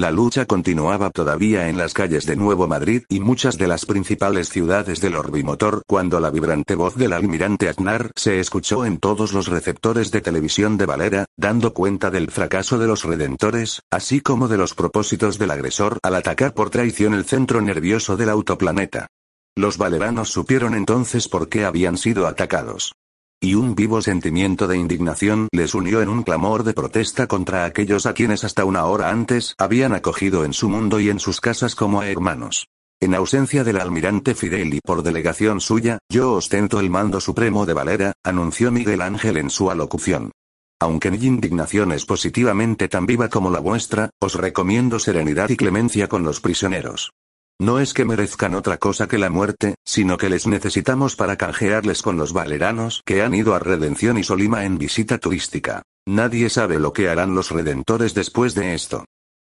La lucha continuaba todavía en las calles de Nuevo Madrid y muchas de las principales ciudades del orbimotor cuando la vibrante voz del almirante Aznar se escuchó en todos los receptores de televisión de Valera, dando cuenta del fracaso de los redentores, así como de los propósitos del agresor al atacar por traición el centro nervioso del autoplaneta. Los valeranos supieron entonces por qué habían sido atacados y un vivo sentimiento de indignación les unió en un clamor de protesta contra aquellos a quienes hasta una hora antes habían acogido en su mundo y en sus casas como hermanos. En ausencia del almirante Fidel y por delegación suya, yo ostento el mando supremo de Valera, anunció Miguel Ángel en su alocución. Aunque mi indignación es positivamente tan viva como la vuestra, os recomiendo serenidad y clemencia con los prisioneros. No es que merezcan otra cosa que la muerte, sino que les necesitamos para canjearles con los valeranos que han ido a Redención y Solima en visita turística. Nadie sabe lo que harán los redentores después de esto.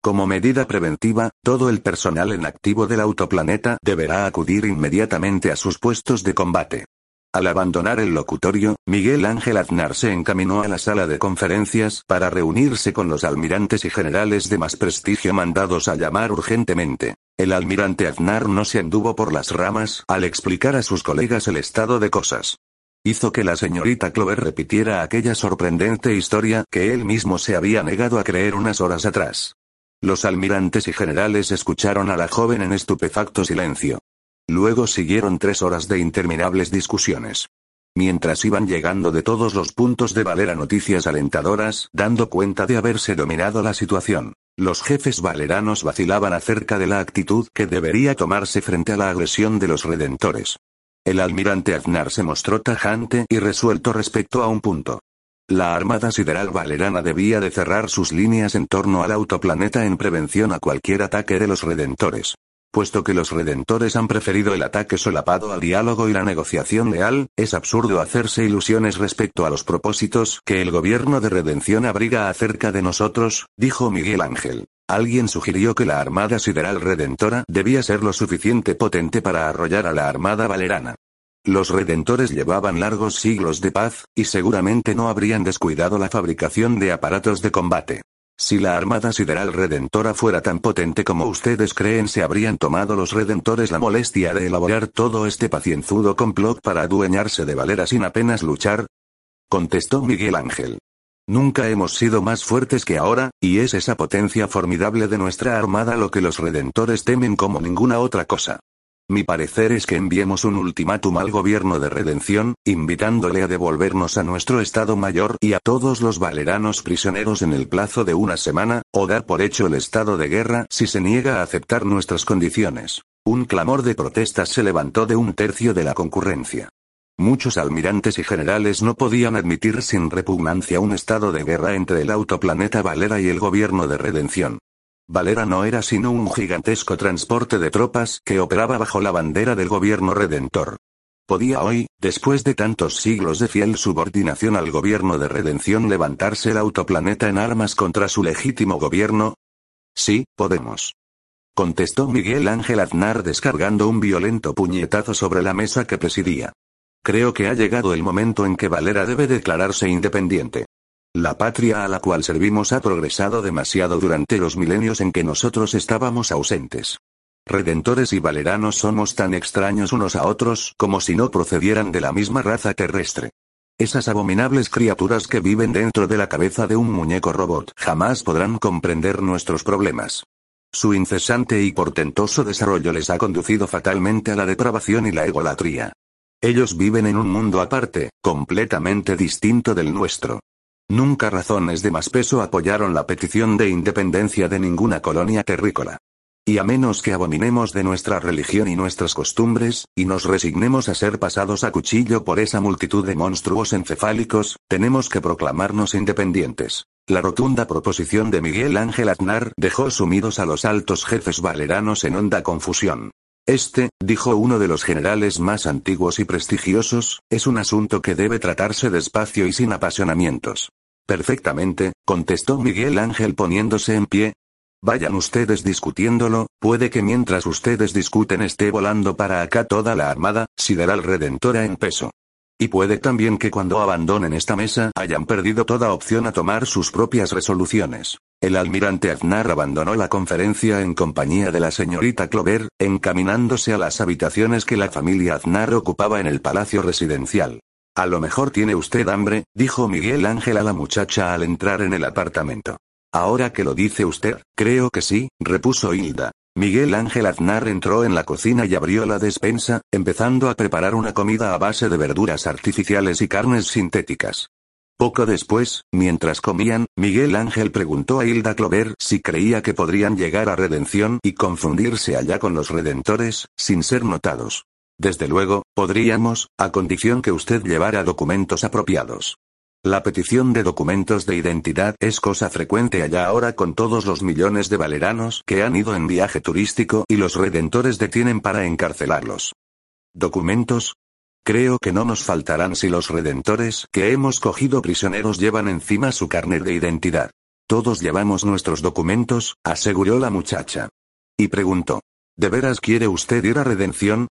Como medida preventiva, todo el personal en activo del autoplaneta deberá acudir inmediatamente a sus puestos de combate. Al abandonar el locutorio, Miguel Ángel Aznar se encaminó a la sala de conferencias para reunirse con los almirantes y generales de más prestigio mandados a llamar urgentemente. El almirante Aznar no se anduvo por las ramas al explicar a sus colegas el estado de cosas. Hizo que la señorita Clover repitiera aquella sorprendente historia que él mismo se había negado a creer unas horas atrás. Los almirantes y generales escucharon a la joven en estupefacto silencio. Luego siguieron tres horas de interminables discusiones. Mientras iban llegando de todos los puntos de Valera noticias alentadoras, dando cuenta de haberse dominado la situación. Los jefes valeranos vacilaban acerca de la actitud que debería tomarse frente a la agresión de los redentores. El almirante Aznar se mostró tajante y resuelto respecto a un punto. La Armada Sideral Valerana debía de cerrar sus líneas en torno al autoplaneta en prevención a cualquier ataque de los redentores. Puesto que los redentores han preferido el ataque solapado al diálogo y la negociación leal, es absurdo hacerse ilusiones respecto a los propósitos que el gobierno de redención abriga acerca de nosotros, dijo Miguel Ángel. Alguien sugirió que la Armada Sideral Redentora debía ser lo suficiente potente para arrollar a la Armada Valerana. Los redentores llevaban largos siglos de paz, y seguramente no habrían descuidado la fabricación de aparatos de combate. Si la Armada Sideral Redentora fuera tan potente como ustedes creen, se habrían tomado los Redentores la molestia de elaborar todo este pacienzudo complot para adueñarse de Valera sin apenas luchar? Contestó Miguel Ángel. Nunca hemos sido más fuertes que ahora, y es esa potencia formidable de nuestra Armada lo que los Redentores temen como ninguna otra cosa. Mi parecer es que enviemos un ultimátum al gobierno de redención, invitándole a devolvernos a nuestro Estado Mayor y a todos los valeranos prisioneros en el plazo de una semana, o dar por hecho el estado de guerra si se niega a aceptar nuestras condiciones. Un clamor de protestas se levantó de un tercio de la concurrencia. Muchos almirantes y generales no podían admitir sin repugnancia un estado de guerra entre el autoplaneta Valera y el gobierno de redención. Valera no era sino un gigantesco transporte de tropas que operaba bajo la bandera del gobierno redentor. ¿Podía hoy, después de tantos siglos de fiel subordinación al gobierno de redención, levantarse el autoplaneta en armas contra su legítimo gobierno? Sí, podemos. Contestó Miguel Ángel Aznar descargando un violento puñetazo sobre la mesa que presidía. Creo que ha llegado el momento en que Valera debe declararse independiente. La patria a la cual servimos ha progresado demasiado durante los milenios en que nosotros estábamos ausentes. Redentores y valeranos somos tan extraños unos a otros como si no procedieran de la misma raza terrestre. Esas abominables criaturas que viven dentro de la cabeza de un muñeco robot jamás podrán comprender nuestros problemas. Su incesante y portentoso desarrollo les ha conducido fatalmente a la depravación y la egolatría. Ellos viven en un mundo aparte, completamente distinto del nuestro. Nunca razones de más peso apoyaron la petición de independencia de ninguna colonia terrícola. Y a menos que abominemos de nuestra religión y nuestras costumbres, y nos resignemos a ser pasados a cuchillo por esa multitud de monstruos encefálicos, tenemos que proclamarnos independientes. La rotunda proposición de Miguel Ángel Aznar dejó sumidos a los altos jefes valeranos en honda confusión. Este, dijo uno de los generales más antiguos y prestigiosos, es un asunto que debe tratarse despacio y sin apasionamientos. Perfectamente, contestó Miguel Ángel poniéndose en pie. Vayan ustedes discutiéndolo, puede que mientras ustedes discuten esté volando para acá toda la armada, sideral redentora en peso. Y puede también que cuando abandonen esta mesa hayan perdido toda opción a tomar sus propias resoluciones. El almirante Aznar abandonó la conferencia en compañía de la señorita Clover, encaminándose a las habitaciones que la familia Aznar ocupaba en el palacio residencial. A lo mejor tiene usted hambre, dijo Miguel Ángel a la muchacha al entrar en el apartamento. Ahora que lo dice usted, creo que sí, repuso Hilda. Miguel Ángel Aznar entró en la cocina y abrió la despensa, empezando a preparar una comida a base de verduras artificiales y carnes sintéticas. Poco después, mientras comían, Miguel Ángel preguntó a Hilda Clover si creía que podrían llegar a redención y confundirse allá con los redentores, sin ser notados. Desde luego, podríamos, a condición que usted llevara documentos apropiados. La petición de documentos de identidad es cosa frecuente allá ahora con todos los millones de valeranos que han ido en viaje turístico y los redentores detienen para encarcelarlos. ¿Documentos? Creo que no nos faltarán si los redentores que hemos cogido prisioneros llevan encima su carnet de identidad. Todos llevamos nuestros documentos, aseguró la muchacha. Y preguntó. ¿De veras quiere usted ir a redención?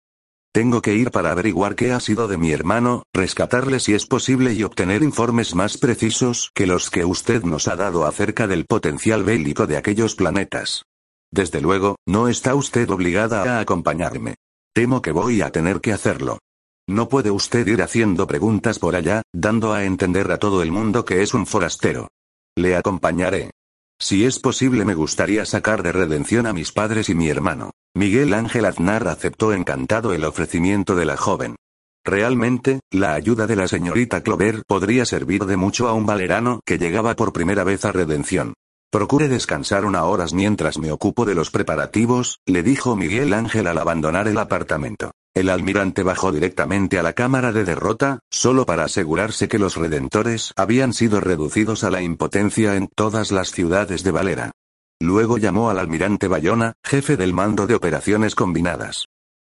Tengo que ir para averiguar qué ha sido de mi hermano, rescatarle si es posible y obtener informes más precisos que los que usted nos ha dado acerca del potencial bélico de aquellos planetas. Desde luego, no está usted obligada a acompañarme. Temo que voy a tener que hacerlo. No puede usted ir haciendo preguntas por allá, dando a entender a todo el mundo que es un forastero. Le acompañaré. Si es posible me gustaría sacar de redención a mis padres y mi hermano. Miguel Ángel Aznar aceptó encantado el ofrecimiento de la joven. Realmente, la ayuda de la señorita Clover podría servir de mucho a un valerano que llegaba por primera vez a redención. Procure descansar una horas mientras me ocupo de los preparativos, le dijo Miguel Ángel al abandonar el apartamento. El almirante bajó directamente a la cámara de derrota, solo para asegurarse que los redentores habían sido reducidos a la impotencia en todas las ciudades de Valera. Luego llamó al almirante Bayona, jefe del mando de operaciones combinadas.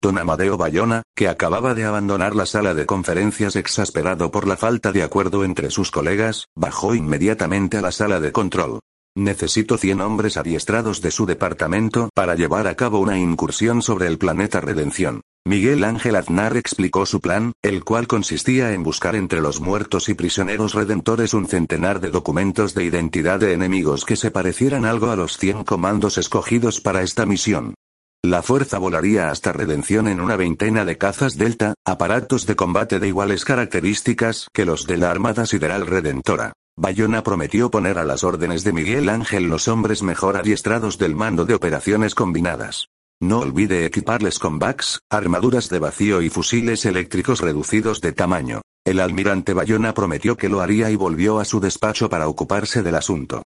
Don Amadeo Bayona, que acababa de abandonar la sala de conferencias exasperado por la falta de acuerdo entre sus colegas, bajó inmediatamente a la sala de control. Necesito 100 hombres adiestrados de su departamento para llevar a cabo una incursión sobre el planeta Redención. Miguel Ángel Aznar explicó su plan, el cual consistía en buscar entre los muertos y prisioneros redentores un centenar de documentos de identidad de enemigos que se parecieran algo a los 100 comandos escogidos para esta misión. La fuerza volaría hasta redención en una veintena de cazas Delta, aparatos de combate de iguales características que los de la Armada Sideral Redentora. Bayona prometió poner a las órdenes de Miguel Ángel los hombres mejor adiestrados del mando de operaciones combinadas. No olvide equiparles con backs, armaduras de vacío y fusiles eléctricos reducidos de tamaño. El almirante Bayona prometió que lo haría y volvió a su despacho para ocuparse del asunto.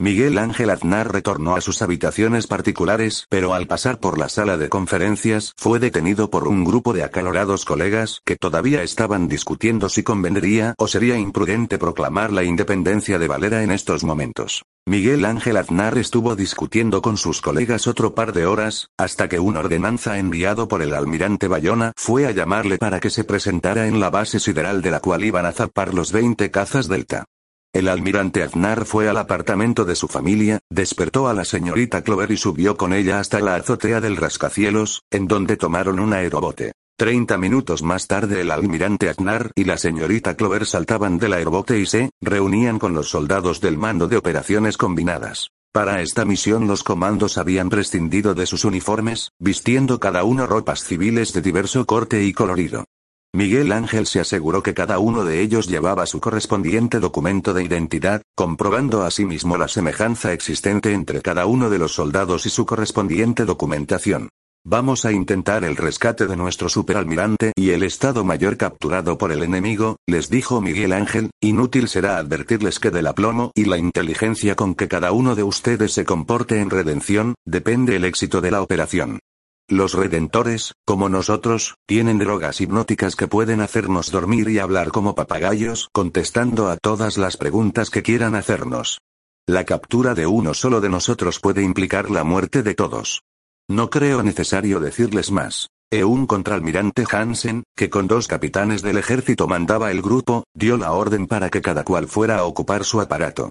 Miguel Ángel Aznar retornó a sus habitaciones particulares, pero al pasar por la sala de conferencias fue detenido por un grupo de acalorados colegas que todavía estaban discutiendo si convendría o sería imprudente proclamar la independencia de Valera en estos momentos. Miguel Ángel Aznar estuvo discutiendo con sus colegas otro par de horas, hasta que un ordenanza enviado por el almirante Bayona fue a llamarle para que se presentara en la base sideral de la cual iban a zapar los 20 cazas Delta. El almirante Aznar fue al apartamento de su familia, despertó a la señorita Clover y subió con ella hasta la azotea del rascacielos, en donde tomaron un aerobote. Treinta minutos más tarde el almirante Aznar y la señorita Clover saltaban del aerobote y se reunían con los soldados del mando de operaciones combinadas. Para esta misión los comandos habían prescindido de sus uniformes, vistiendo cada uno ropas civiles de diverso corte y colorido. Miguel Ángel se aseguró que cada uno de ellos llevaba su correspondiente documento de identidad, comprobando asimismo la semejanza existente entre cada uno de los soldados y su correspondiente documentación. Vamos a intentar el rescate de nuestro superalmirante y el Estado Mayor capturado por el enemigo, les dijo Miguel Ángel, inútil será advertirles que del aplomo y la inteligencia con que cada uno de ustedes se comporte en redención, depende el éxito de la operación. Los redentores, como nosotros, tienen drogas hipnóticas que pueden hacernos dormir y hablar como papagayos, contestando a todas las preguntas que quieran hacernos. La captura de uno solo de nosotros puede implicar la muerte de todos. No creo necesario decirles más. E un contraalmirante Hansen, que con dos capitanes del ejército mandaba el grupo, dio la orden para que cada cual fuera a ocupar su aparato.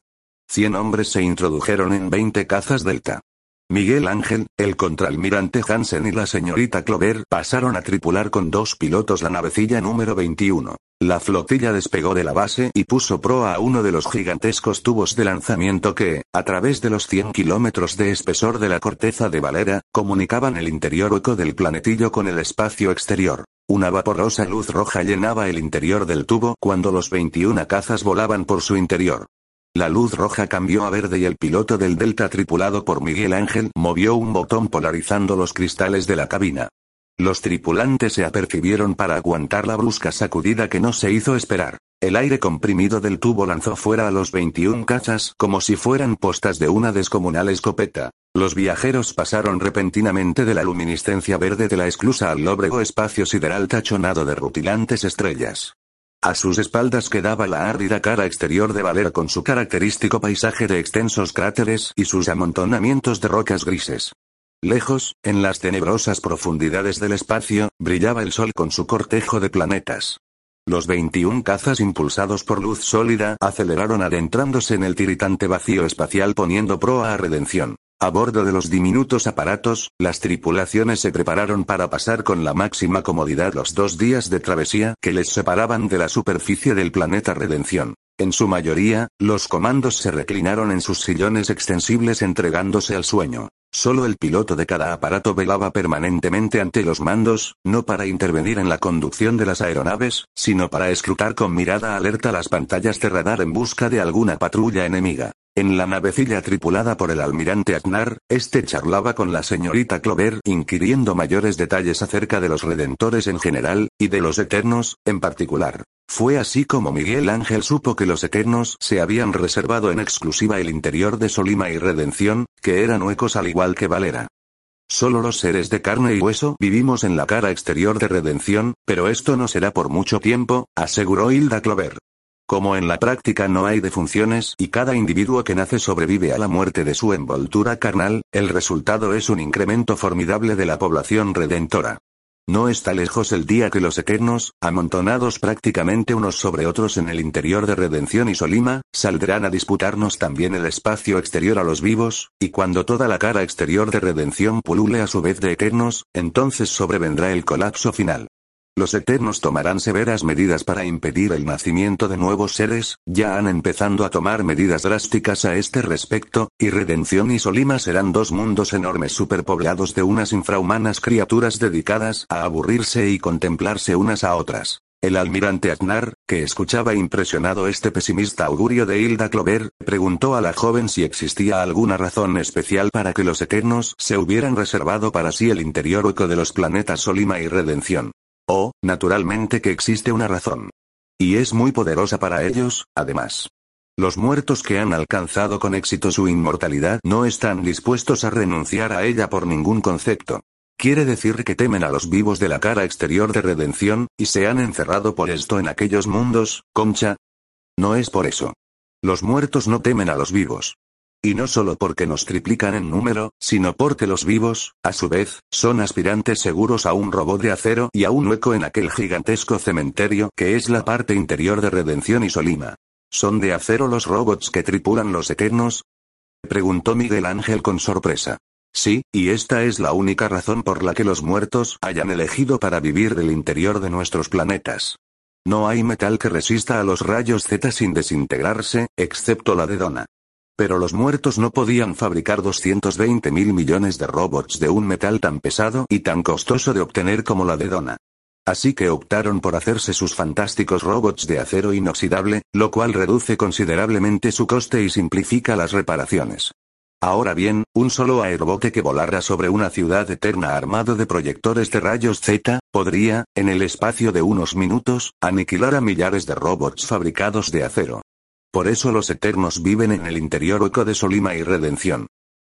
Cien hombres se introdujeron en 20 cazas Delta. Miguel Ángel, el contraalmirante Hansen y la señorita Clover pasaron a tripular con dos pilotos la navecilla número 21. La flotilla despegó de la base y puso proa a uno de los gigantescos tubos de lanzamiento que, a través de los 100 kilómetros de espesor de la corteza de Valera, comunicaban el interior hueco del planetillo con el espacio exterior. Una vaporosa luz roja llenaba el interior del tubo cuando los 21 cazas volaban por su interior. La luz roja cambió a verde y el piloto del Delta tripulado por Miguel Ángel movió un botón polarizando los cristales de la cabina. Los tripulantes se apercibieron para aguantar la brusca sacudida que no se hizo esperar. El aire comprimido del tubo lanzó fuera a los 21 cachas como si fueran postas de una descomunal escopeta. Los viajeros pasaron repentinamente de la luminiscencia verde de la esclusa al lóbrego espacio sideral tachonado de rutilantes estrellas. A sus espaldas quedaba la árida cara exterior de Valera con su característico paisaje de extensos cráteres y sus amontonamientos de rocas grises. Lejos, en las tenebrosas profundidades del espacio, brillaba el sol con su cortejo de planetas. Los 21 cazas impulsados por luz sólida aceleraron adentrándose en el tiritante vacío espacial poniendo proa a redención. A bordo de los diminutos aparatos, las tripulaciones se prepararon para pasar con la máxima comodidad los dos días de travesía que les separaban de la superficie del planeta Redención. En su mayoría, los comandos se reclinaron en sus sillones extensibles entregándose al sueño. Solo el piloto de cada aparato velaba permanentemente ante los mandos, no para intervenir en la conducción de las aeronaves, sino para escrutar con mirada alerta las pantallas de radar en busca de alguna patrulla enemiga. En la navecilla tripulada por el almirante Agnar, este charlaba con la señorita Clover inquiriendo mayores detalles acerca de los redentores en general, y de los eternos, en particular. Fue así como Miguel Ángel supo que los eternos se habían reservado en exclusiva el interior de Solima y Redención, que eran huecos al igual que Valera. Solo los seres de carne y hueso vivimos en la cara exterior de Redención, pero esto no será por mucho tiempo, aseguró Hilda Clover. Como en la práctica no hay defunciones y cada individuo que nace sobrevive a la muerte de su envoltura carnal, el resultado es un incremento formidable de la población redentora. No está lejos el día que los eternos, amontonados prácticamente unos sobre otros en el interior de Redención y Solima, saldrán a disputarnos también el espacio exterior a los vivos, y cuando toda la cara exterior de Redención pulule a su vez de eternos, entonces sobrevendrá el colapso final. Los Eternos tomarán severas medidas para impedir el nacimiento de nuevos seres, ya han empezando a tomar medidas drásticas a este respecto, y Redención y Solima serán dos mundos enormes superpoblados de unas infrahumanas criaturas dedicadas a aburrirse y contemplarse unas a otras. El almirante Agnar, que escuchaba impresionado este pesimista augurio de Hilda Clover, preguntó a la joven si existía alguna razón especial para que los Eternos se hubieran reservado para sí el interior hueco de los planetas Solima y Redención. Oh, naturalmente que existe una razón. Y es muy poderosa para ellos, además. Los muertos que han alcanzado con éxito su inmortalidad no están dispuestos a renunciar a ella por ningún concepto. Quiere decir que temen a los vivos de la cara exterior de redención, y se han encerrado por esto en aquellos mundos, Concha. No es por eso. Los muertos no temen a los vivos. Y no solo porque nos triplican en número, sino porque los vivos, a su vez, son aspirantes seguros a un robot de acero y a un hueco en aquel gigantesco cementerio que es la parte interior de Redención y Solima. ¿Son de acero los robots que tripulan los Eternos? Preguntó Miguel Ángel con sorpresa. Sí, y esta es la única razón por la que los muertos hayan elegido para vivir del interior de nuestros planetas. No hay metal que resista a los rayos Z sin desintegrarse, excepto la de Dona. Pero los muertos no podían fabricar 220 mil millones de robots de un metal tan pesado y tan costoso de obtener como la de Donna. Así que optaron por hacerse sus fantásticos robots de acero inoxidable, lo cual reduce considerablemente su coste y simplifica las reparaciones. Ahora bien, un solo aerobote que volara sobre una ciudad eterna armado de proyectores de rayos Z, podría, en el espacio de unos minutos, aniquilar a millares de robots fabricados de acero. Por eso los Eternos viven en el interior hueco de Solima y Redención.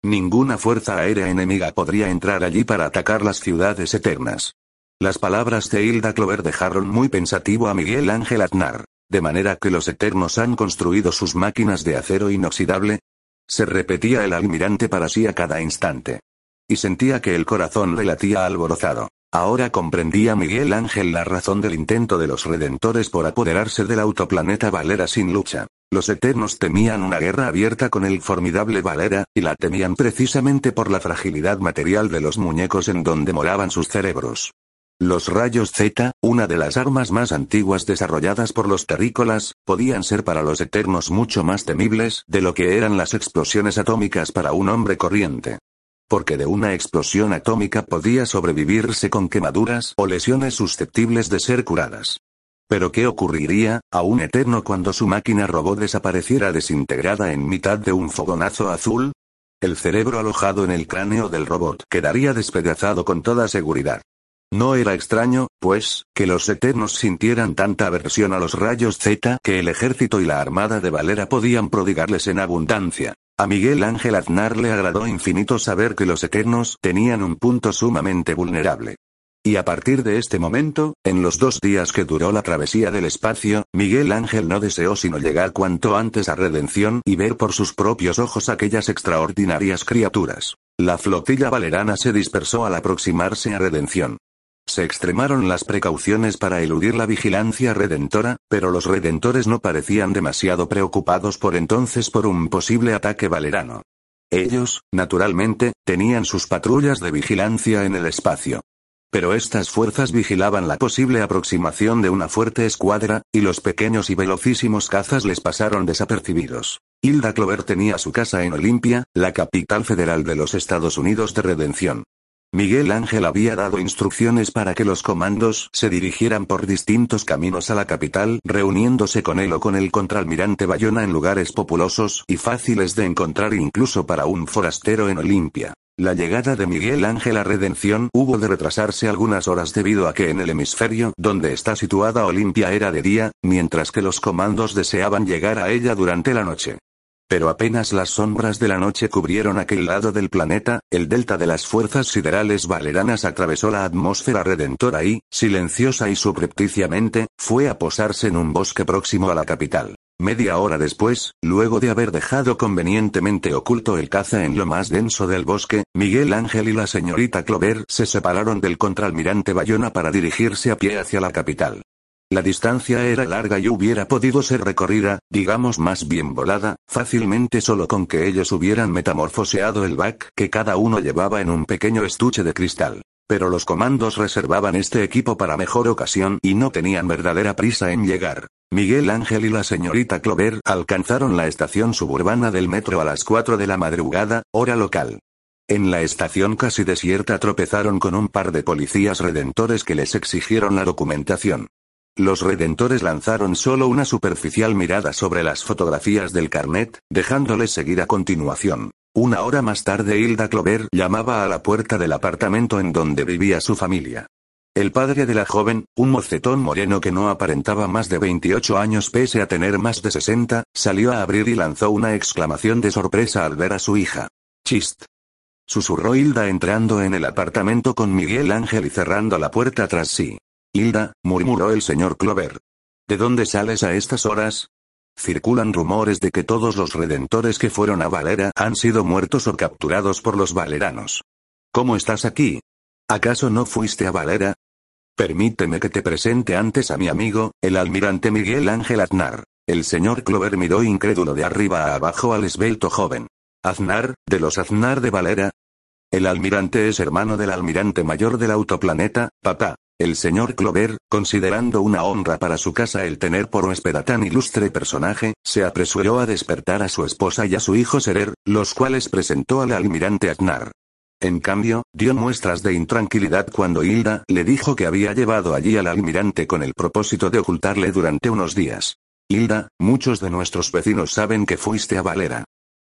Ninguna fuerza aérea enemiga podría entrar allí para atacar las ciudades eternas. Las palabras de Hilda Clover dejaron muy pensativo a Miguel Ángel Aznar. De manera que los Eternos han construido sus máquinas de acero inoxidable. se repetía el almirante para sí a cada instante. Y sentía que el corazón le latía alborozado. Ahora comprendía Miguel Ángel la razón del intento de los redentores por apoderarse del autoplaneta Valera sin lucha. Los Eternos temían una guerra abierta con el formidable Valera, y la temían precisamente por la fragilidad material de los muñecos en donde moraban sus cerebros. Los rayos Z, una de las armas más antiguas desarrolladas por los terrícolas, podían ser para los Eternos mucho más temibles de lo que eran las explosiones atómicas para un hombre corriente porque de una explosión atómica podía sobrevivirse con quemaduras o lesiones susceptibles de ser curadas. Pero ¿qué ocurriría, a un eterno cuando su máquina robot desapareciera desintegrada en mitad de un fogonazo azul? El cerebro alojado en el cráneo del robot quedaría despedazado con toda seguridad. No era extraño, pues, que los Eternos sintieran tanta aversión a los rayos Z que el ejército y la armada de Valera podían prodigarles en abundancia. A Miguel Ángel Aznar le agradó infinito saber que los Eternos tenían un punto sumamente vulnerable. Y a partir de este momento, en los dos días que duró la travesía del espacio, Miguel Ángel no deseó sino llegar cuanto antes a Redención y ver por sus propios ojos aquellas extraordinarias criaturas. La flotilla valerana se dispersó al aproximarse a Redención. Se extremaron las precauciones para eludir la vigilancia redentora, pero los redentores no parecían demasiado preocupados por entonces por un posible ataque valerano. Ellos, naturalmente, tenían sus patrullas de vigilancia en el espacio. Pero estas fuerzas vigilaban la posible aproximación de una fuerte escuadra, y los pequeños y velocísimos cazas les pasaron desapercibidos. Hilda Clover tenía su casa en Olimpia, la capital federal de los Estados Unidos de Redención. Miguel Ángel había dado instrucciones para que los comandos se dirigieran por distintos caminos a la capital, reuniéndose con él o con el contraalmirante Bayona en lugares populosos y fáciles de encontrar incluso para un forastero en Olimpia. La llegada de Miguel Ángel a Redención hubo de retrasarse algunas horas debido a que en el hemisferio donde está situada Olimpia era de día, mientras que los comandos deseaban llegar a ella durante la noche. Pero apenas las sombras de la noche cubrieron aquel lado del planeta, el delta de las fuerzas siderales valeranas atravesó la atmósfera redentora y, silenciosa y subrepticiamente, fue a posarse en un bosque próximo a la capital. Media hora después, luego de haber dejado convenientemente oculto el caza en lo más denso del bosque, Miguel Ángel y la señorita Clover se separaron del contraalmirante Bayona para dirigirse a pie hacia la capital. La distancia era larga y hubiera podido ser recorrida, digamos más bien volada, fácilmente solo con que ellos hubieran metamorfoseado el back que cada uno llevaba en un pequeño estuche de cristal. Pero los comandos reservaban este equipo para mejor ocasión y no tenían verdadera prisa en llegar. Miguel Ángel y la señorita Clover alcanzaron la estación suburbana del metro a las 4 de la madrugada, hora local. En la estación casi desierta tropezaron con un par de policías redentores que les exigieron la documentación. Los redentores lanzaron solo una superficial mirada sobre las fotografías del carnet, dejándoles seguir a continuación. Una hora más tarde Hilda Clover llamaba a la puerta del apartamento en donde vivía su familia. El padre de la joven, un mocetón moreno que no aparentaba más de 28 años pese a tener más de 60, salió a abrir y lanzó una exclamación de sorpresa al ver a su hija. Chist. Susurró Hilda entrando en el apartamento con Miguel Ángel y cerrando la puerta tras sí. Hilda, murmuró el señor Clover. ¿De dónde sales a estas horas? Circulan rumores de que todos los redentores que fueron a Valera han sido muertos o capturados por los valeranos. ¿Cómo estás aquí? ¿Acaso no fuiste a Valera? Permíteme que te presente antes a mi amigo, el almirante Miguel Ángel Aznar. El señor Clover miró incrédulo de arriba a abajo al esbelto joven. Aznar, de los Aznar de Valera. El almirante es hermano del almirante mayor del autoplaneta, papá. El señor Clover, considerando una honra para su casa el tener por huésped tan ilustre personaje, se apresuró a despertar a su esposa y a su hijo Serer, los cuales presentó al almirante Aznar. En cambio, dio muestras de intranquilidad cuando Hilda le dijo que había llevado allí al almirante con el propósito de ocultarle durante unos días. Hilda, muchos de nuestros vecinos saben que fuiste a Valera.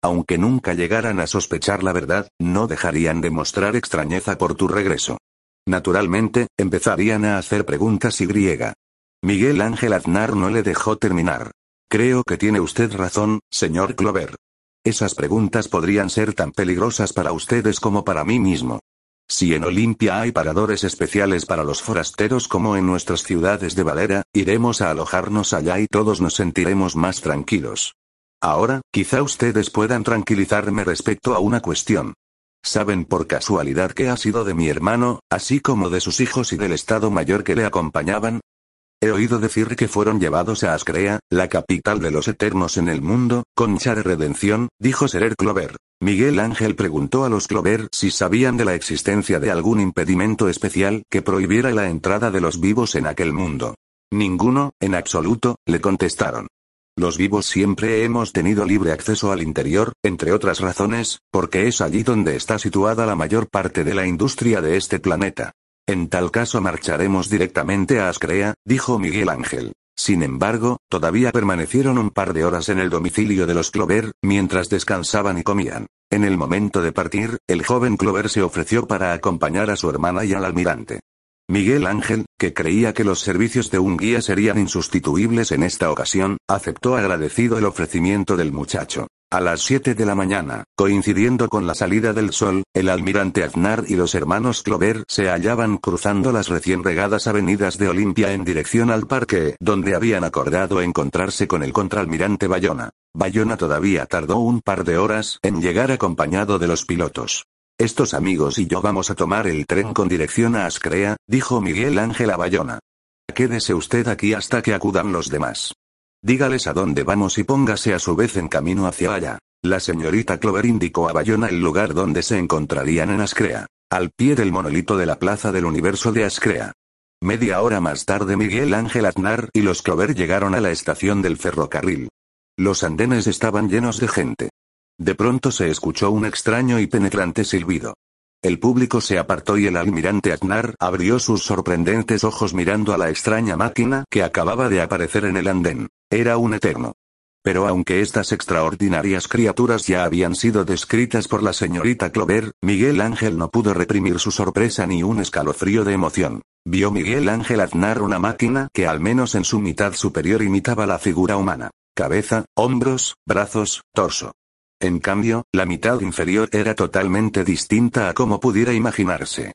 Aunque nunca llegaran a sospechar la verdad, no dejarían de mostrar extrañeza por tu regreso. Naturalmente, empezarían a hacer preguntas y griega. Miguel Ángel Aznar no le dejó terminar. Creo que tiene usted razón, señor Clover. Esas preguntas podrían ser tan peligrosas para ustedes como para mí mismo. Si en Olimpia hay paradores especiales para los forasteros como en nuestras ciudades de Valera, iremos a alojarnos allá y todos nos sentiremos más tranquilos. Ahora, quizá ustedes puedan tranquilizarme respecto a una cuestión. ¿Saben por casualidad qué ha sido de mi hermano, así como de sus hijos y del Estado Mayor que le acompañaban? He oído decir que fueron llevados a Ascrea, la capital de los Eternos en el mundo, concha de redención, dijo Serer Clover. Miguel Ángel preguntó a los Clover si sabían de la existencia de algún impedimento especial que prohibiera la entrada de los vivos en aquel mundo. Ninguno, en absoluto, le contestaron. Los vivos siempre hemos tenido libre acceso al interior, entre otras razones, porque es allí donde está situada la mayor parte de la industria de este planeta. En tal caso marcharemos directamente a Ascrea, dijo Miguel Ángel. Sin embargo, todavía permanecieron un par de horas en el domicilio de los Clover, mientras descansaban y comían. En el momento de partir, el joven Clover se ofreció para acompañar a su hermana y al almirante. Miguel Ángel, que creía que los servicios de un guía serían insustituibles en esta ocasión, aceptó agradecido el ofrecimiento del muchacho. A las 7 de la mañana, coincidiendo con la salida del sol, el almirante Aznar y los hermanos Clover se hallaban cruzando las recién regadas avenidas de Olimpia en dirección al parque, donde habían acordado encontrarse con el contraalmirante Bayona. Bayona todavía tardó un par de horas en llegar acompañado de los pilotos. Estos amigos y yo vamos a tomar el tren con dirección a Ascrea, dijo Miguel Ángel a Bayona. Quédese usted aquí hasta que acudan los demás. Dígales a dónde vamos y póngase a su vez en camino hacia allá. La señorita Clover indicó a Bayona el lugar donde se encontrarían en Ascrea. Al pie del monolito de la plaza del universo de Ascrea. Media hora más tarde Miguel Ángel Aznar y los Clover llegaron a la estación del ferrocarril. Los andenes estaban llenos de gente. De pronto se escuchó un extraño y penetrante silbido. El público se apartó y el almirante Aznar abrió sus sorprendentes ojos mirando a la extraña máquina que acababa de aparecer en el andén. Era un eterno. Pero aunque estas extraordinarias criaturas ya habían sido descritas por la señorita Clover, Miguel Ángel no pudo reprimir su sorpresa ni un escalofrío de emoción. Vio Miguel Ángel Aznar una máquina que al menos en su mitad superior imitaba la figura humana. Cabeza, hombros, brazos, torso. En cambio, la mitad inferior era totalmente distinta a como pudiera imaginarse.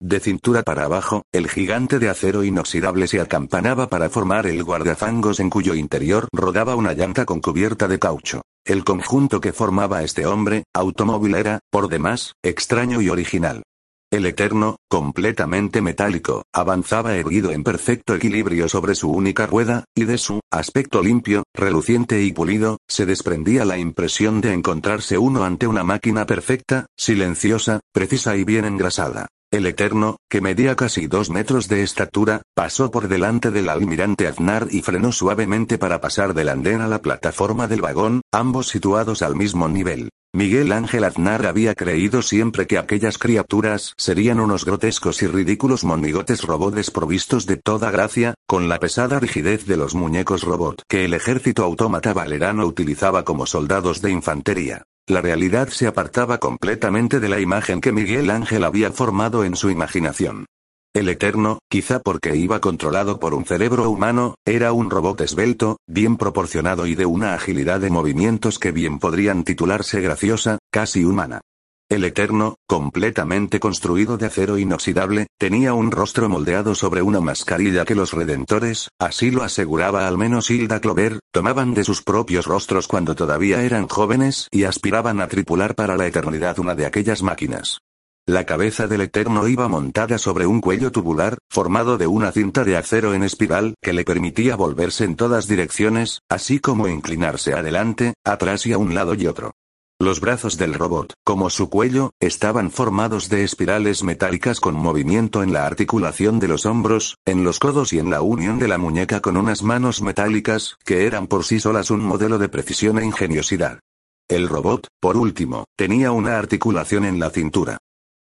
De cintura para abajo, el gigante de acero inoxidable se acampanaba para formar el guardafangos en cuyo interior rodaba una llanta con cubierta de caucho. El conjunto que formaba este hombre, automóvil era, por demás, extraño y original. El Eterno, completamente metálico, avanzaba erguido en perfecto equilibrio sobre su única rueda, y de su aspecto limpio, reluciente y pulido, se desprendía la impresión de encontrarse uno ante una máquina perfecta, silenciosa, precisa y bien engrasada. El Eterno, que medía casi dos metros de estatura, pasó por delante del almirante Aznar y frenó suavemente para pasar del andén a la plataforma del vagón, ambos situados al mismo nivel. Miguel Ángel Aznar había creído siempre que aquellas criaturas serían unos grotescos y ridículos monigotes robots provistos de toda gracia, con la pesada rigidez de los muñecos robot que el ejército autómata valerano utilizaba como soldados de infantería. La realidad se apartaba completamente de la imagen que Miguel Ángel había formado en su imaginación. El Eterno, quizá porque iba controlado por un cerebro humano, era un robot esbelto, bien proporcionado y de una agilidad de movimientos que bien podrían titularse graciosa, casi humana. El Eterno, completamente construido de acero inoxidable, tenía un rostro moldeado sobre una mascarilla que los redentores, así lo aseguraba al menos Hilda Clover, tomaban de sus propios rostros cuando todavía eran jóvenes y aspiraban a tripular para la eternidad una de aquellas máquinas. La cabeza del Eterno iba montada sobre un cuello tubular, formado de una cinta de acero en espiral que le permitía volverse en todas direcciones, así como inclinarse adelante, atrás y a un lado y otro. Los brazos del robot, como su cuello, estaban formados de espirales metálicas con movimiento en la articulación de los hombros, en los codos y en la unión de la muñeca con unas manos metálicas, que eran por sí solas un modelo de precisión e ingeniosidad. El robot, por último, tenía una articulación en la cintura.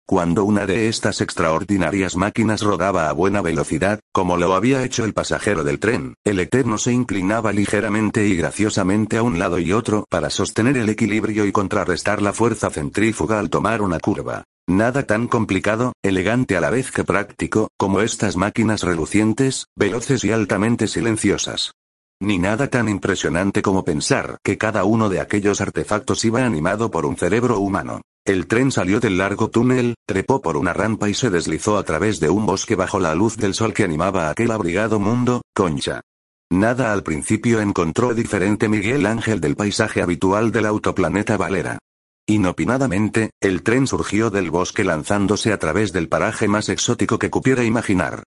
Cuando una de estas extraordinarias máquinas rodaba a buena velocidad, como lo había hecho el pasajero del tren, el Eterno se inclinaba ligeramente y graciosamente a un lado y otro para sostener el equilibrio y contrarrestar la fuerza centrífuga al tomar una curva. Nada tan complicado, elegante a la vez que práctico, como estas máquinas relucientes, veloces y altamente silenciosas. Ni nada tan impresionante como pensar que cada uno de aquellos artefactos iba animado por un cerebro humano. El tren salió del largo túnel, trepó por una rampa y se deslizó a través de un bosque bajo la luz del sol que animaba aquel abrigado mundo, Concha. Nada al principio encontró diferente Miguel Ángel del paisaje habitual del autoplaneta Valera. Inopinadamente, el tren surgió del bosque lanzándose a través del paraje más exótico que cupiera imaginar.